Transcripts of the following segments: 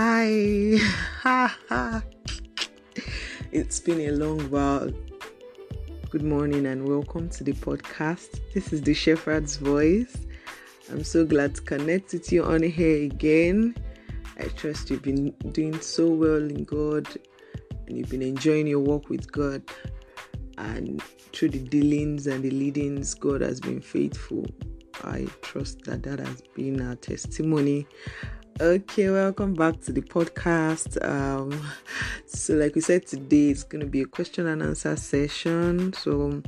Hi. it's been a long while. Good morning and welcome to the podcast. This is the Shepherd's Voice. I'm so glad to connect with you on here again. I trust you've been doing so well in God and you've been enjoying your walk with God. And through the dealings and the leadings, God has been faithful. I trust that that has been our testimony Okay, welcome back to the podcast. Um, so, like we said today, it's going to be a question and answer session. So,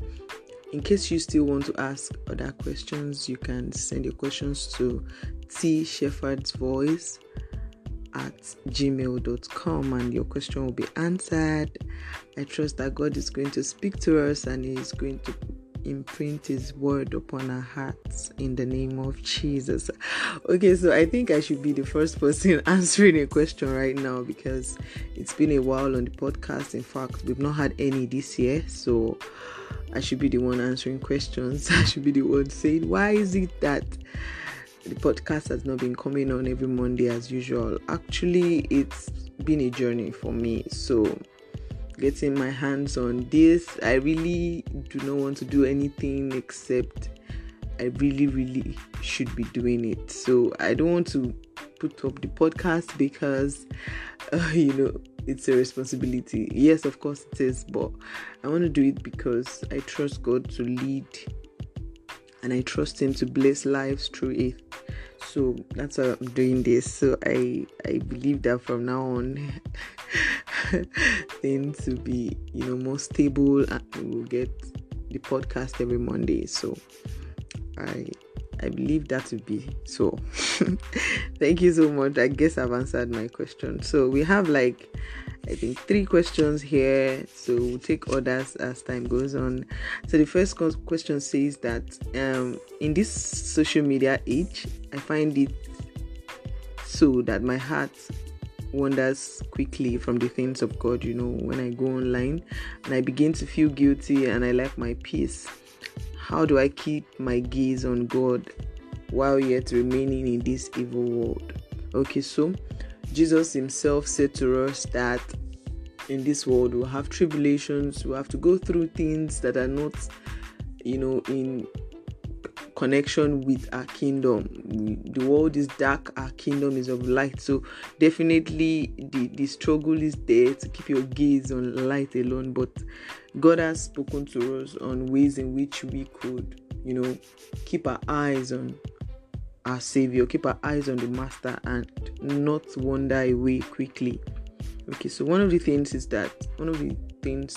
in case you still want to ask other questions, you can send your questions to T Shepherd's Voice at gmail.com and your question will be answered. I trust that God is going to speak to us and He is going to imprint his word upon our hearts in the name of Jesus. Okay, so I think I should be the first person answering a question right now because it's been a while on the podcast. In fact, we've not had any this year, so I should be the one answering questions. I should be the one saying, Why is it that the podcast has not been coming on every Monday as usual? Actually, it's been a journey for me. So getting my hands on this. I really do not want to do anything except I really, really should be doing it. So I don't want to put up the podcast because, uh, you know, it's a responsibility. Yes, of course it is, but I want to do it because I trust God to lead and I trust Him to bless lives through it. So that's why I'm doing this. So I I believe that from now on things will be you know more stable and we'll get the podcast every Monday. So I I believe that will be so. Thank you so much. I guess I've answered my question. So we have like I think three questions here. So we'll take others as time goes on. So the first question says that um, in this social media age, I find it so that my heart wanders quickly from the things of God. You know, when I go online and I begin to feel guilty and I lack my peace. How do I keep my gaze on God while yet remaining in this evil world? Okay, so Jesus himself said to us that in this world we'll have tribulations, we'll have to go through things that are not, you know, in connection with our kingdom. The world is dark, our kingdom is of light. So definitely the, the struggle is there to keep your gaze on light alone. But God has spoken to us on ways in which we could, you know, keep our eyes on our Savior, keep our eyes on the Master, and not wander away quickly. Okay, so one of the things is that one of the things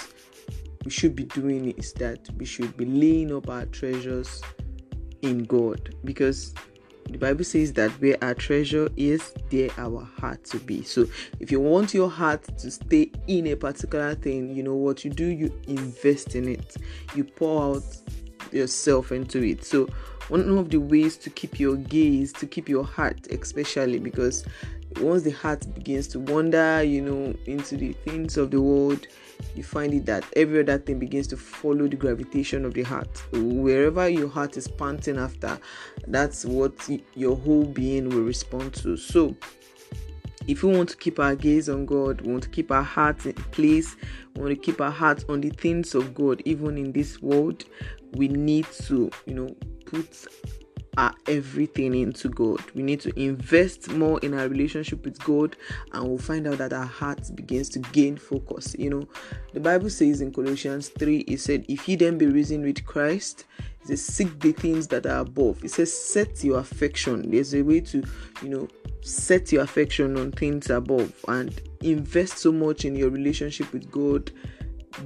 we should be doing is that we should be laying up our treasures in God because the Bible says that where our treasure is, there our heart to be. So if you want your heart to stay in a particular thing, you know what you do, you invest in it, you pour out yourself into it. So one of the ways to keep your gaze, to keep your heart, especially because once the heart begins to wander, you know, into the things of the world, you find it that every other thing begins to follow the gravitation of the heart. Wherever your heart is panting after, that's what your whole being will respond to. So, if we want to keep our gaze on God, we want to keep our hearts in place, we want to keep our hearts on the things of God, even in this world, we need to, you know, put our everything into God. We need to invest more in our relationship with God, and we'll find out that our heart begins to gain focus. You know, the Bible says in Colossians 3, it said, If ye then be risen with Christ, it says, Seek the things that are above. It says, Set your affection. There's a way to, you know, set your affection on things above and invest so much in your relationship with God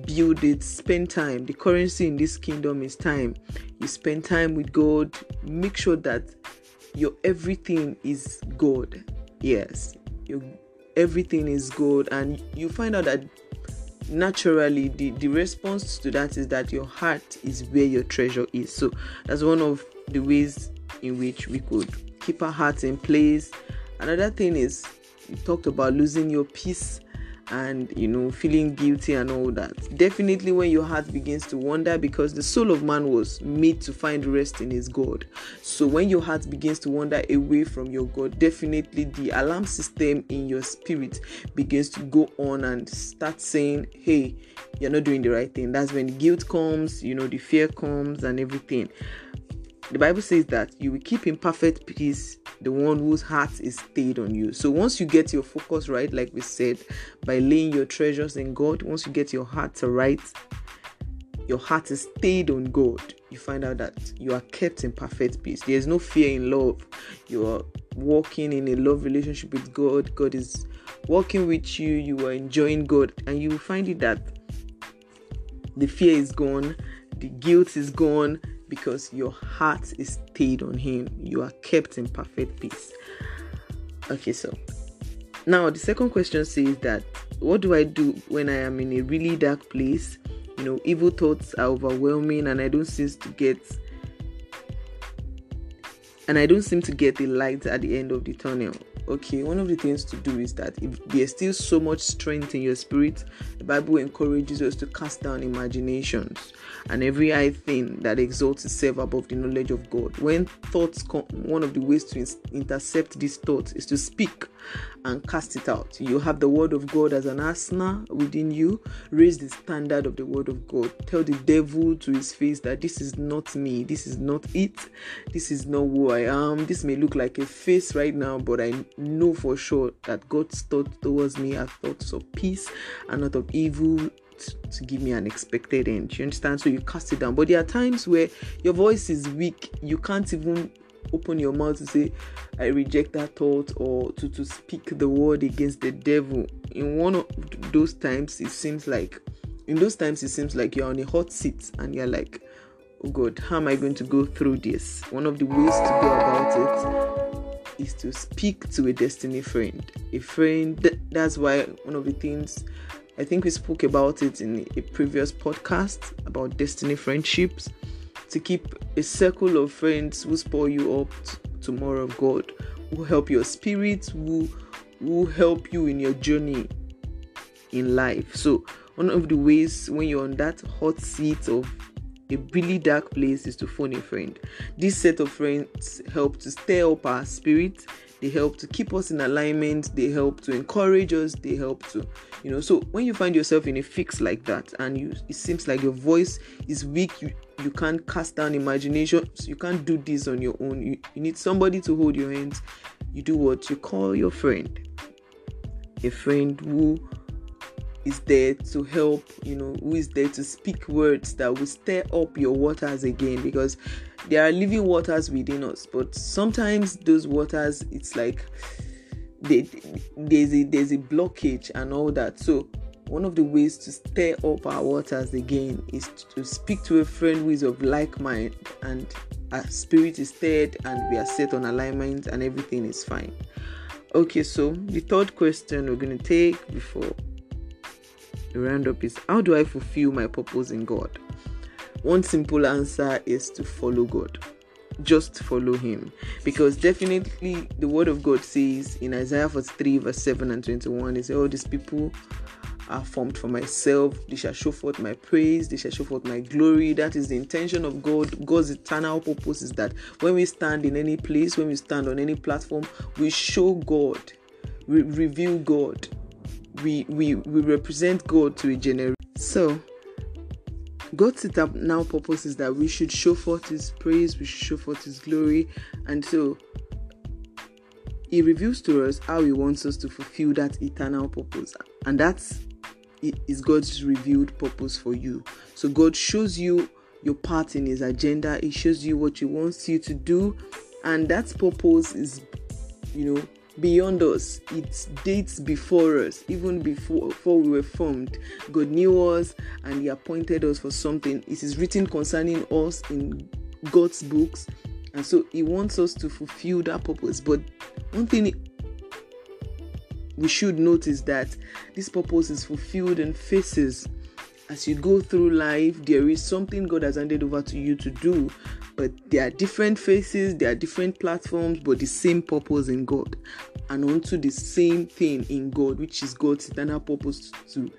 build it, spend time. The currency in this kingdom is time. You spend time with God, make sure that your everything is God. Yes, your everything is God, and you find out that naturally the, the response to that is that your heart is where your treasure is. So that's one of the ways in which we could keep our hearts in place. Another thing is you talked about losing your peace and you know feeling guilty and all that. Definitely when your heart begins to wander because the soul of man was made to find rest in his god. So when your heart begins to wander away from your god definitely the alarm system in your spirit begins to go on and start saying hey you're not doing the right thing. That's when guilt comes you know the fear comes and everything. The Bible says that you will keep in perfect peace the one whose heart is stayed on you. So once you get your focus right, like we said, by laying your treasures in God, once you get your heart right, your heart is stayed on God, you find out that you are kept in perfect peace. There's no fear in love. You are walking in a love relationship with God. God is walking with you. You are enjoying God, and you find it that the fear is gone, the guilt is gone, because your heart is stayed on Him. You are kept in perfect peace. Okay, so now the second question says that what do I do when I am in a really dark place? You know, evil thoughts are overwhelming and I don't seem to get and I don't seem to get the light at the end of the tunnel. Okay one of the things to do is that if there's still so much strength in your spirit the bible encourages us to cast down imaginations and every high thing that exalts itself above the knowledge of god. When thoughts come one of the ways to intercept these thoughts is to speak and cast it out you have the word of god as an arsenal within you raise the standard of the word of god tell the devil to his face that this is not me this is not it this is not who i am this may look like a face right now but i know for sure that God's thoughts towards me are thoughts of peace and not of evil to give me an expected end. You understand? So you cast it down. But there are times where your voice is weak. You can't even open your mouth to say, I reject that thought or to, to speak the word against the devil. In one of those times, it seems like in those times it seems like you're on a hot seat and you're like, oh God, how am I going to go through this? One of the ways to go about it is to speak to a destiny friend. A friend, that's why one of the things I think we spoke about it in a previous podcast about destiny friendships to keep a circle of friends who spur you up to more of God, who help your spirit, who who help you in your journey in life. So one of the ways when you're on that hot seat of a really dark place is to phone a friend. This set of friends help to stir up our spirit. They help to keep us in alignment. They help to encourage us. They help to, you know. So when you find yourself in a fix like that, and you, it seems like your voice is weak, you, you can't cast down imagination. So you can't do this on your own. You, you need somebody to hold your hands. You do what you call your friend, a friend who is there to help, you know, who is there to speak words that will stir up your waters again because there are living waters within us, but sometimes those waters it's like they, there's a there's a blockage and all that. So one of the ways to stir up our waters again is to speak to a friend who is of like mind and our spirit is stirred and we are set on alignment and everything is fine. Okay, so the third question we're going to take before the roundup is how do I fulfill my purpose in God? One simple answer is to follow God. Just follow Him. Because definitely the Word of God says in Isaiah 43, verse 7 and 21, is all these people are formed for myself. They shall show forth my praise. They shall show forth my glory. That is the intention of God. God's eternal purpose is that when we stand in any place, when we stand on any platform, we show God, we reveal God we we we represent God to a generation. So God's now purpose is that we should show forth His praise, we should show forth His glory, and so He reveals to us how He wants us to fulfill that eternal purpose, and that's is God's revealed purpose for you. So God shows you your part in His agenda. He shows you what He wants you to do, and that purpose is, you know, beyond us. It dates before us, even before, before we were formed. God knew us and He appointed us for something. It is written concerning us in God's books, and so He wants us to fulfill that purpose. But one thing we should notice that this purpose is fulfilled in phases. As you go through life, there is something God has handed over to you to do but there are different faces, there are different platforms, but the same purpose in God, and onto the same thing in God, which is God's eternal purpose to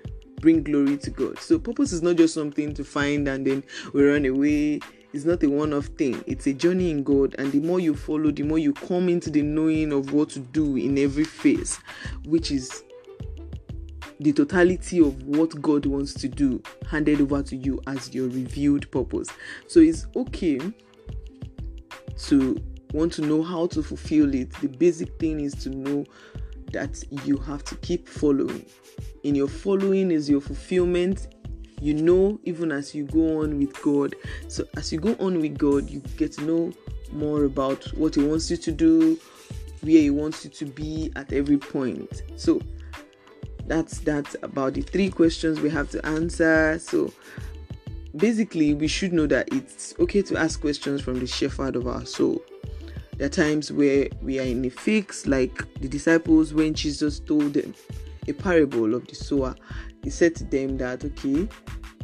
bring glory to God. So, purpose is not just something to find and then we run away. It's not a one off thing, it's a journey in God. And the more you follow, the more you come into the knowing of what to do in every phase, which is the totality of what God wants to do handed over to you as your revealed purpose. So it's okay to want to know how to fulfill it. The basic thing is to know that you have to keep following. In your following is your fulfillment. You know, even as you go on with God. So, as you go on with God, you get to know more about what He wants you to do, where He wants you to be at every point. So, that's that about the three questions we have to answer. So, basically, we should know that it's okay to ask questions from the shepherd of our soul. There are times where we are in a fix, like the disciples when Jesus told them a parable of the sower. He said to them that, okay,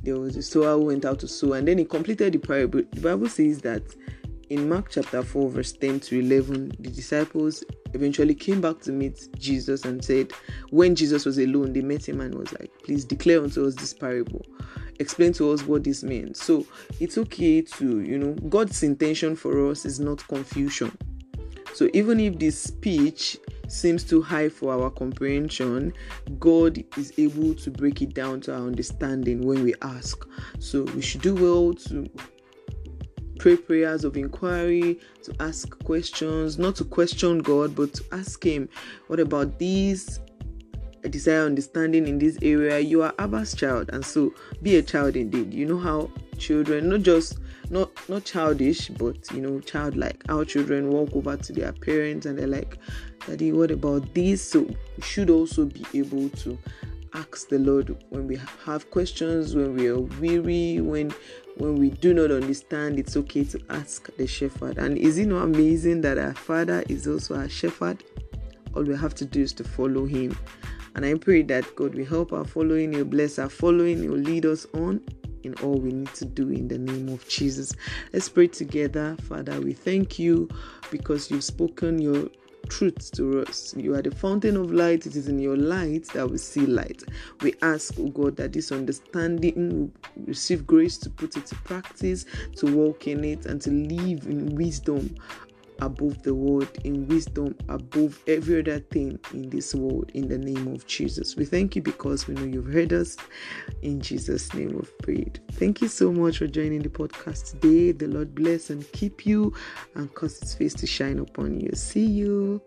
there was a sower who went out to sow, and then he completed the parable. The Bible says that in Mark chapter 4, verse 10 to 11, the disciples eventually came back to meet Jesus and said, when Jesus was alone, they met him and was like, Please declare unto us this parable. Explain to us what this means. So it's okay to, you know, God's intention for us is not confusion. So even if this speech seems too high for our comprehension, God is able to break it down to our understanding when we ask. So we should do well to pray prayers of inquiry, to ask questions, not to question God, but to ask Him, what about these? Desire understanding in this area, you are Abba's child, and so be a child indeed. You know how children, not just not not childish, but you know, childlike. Our children walk over to their parents and they're like, Daddy, what about this? So we should also be able to ask the Lord when we have questions, when we are weary, when when we do not understand, it's okay to ask the shepherd. And is it not amazing that our father is also our shepherd? All we have to do is to follow him. And I pray that God will help our following, He'll bless our following, He'll lead us on in all we need to do in the name of Jesus. Let's pray together. Father, we thank you because you've spoken your truth to us. You are the fountain of light. It is in your light that we see light. We ask, oh God, that this understanding will receive grace to put it to practice, to walk in it, and to live in wisdom above the world, in wisdom above every other thing in this world, in the name of Jesus. We thank you because we know you've heard us. In Jesus' name we've prayed. Thank you so much for joining the podcast today. The Lord bless and keep you and cause his face to shine upon you. See you.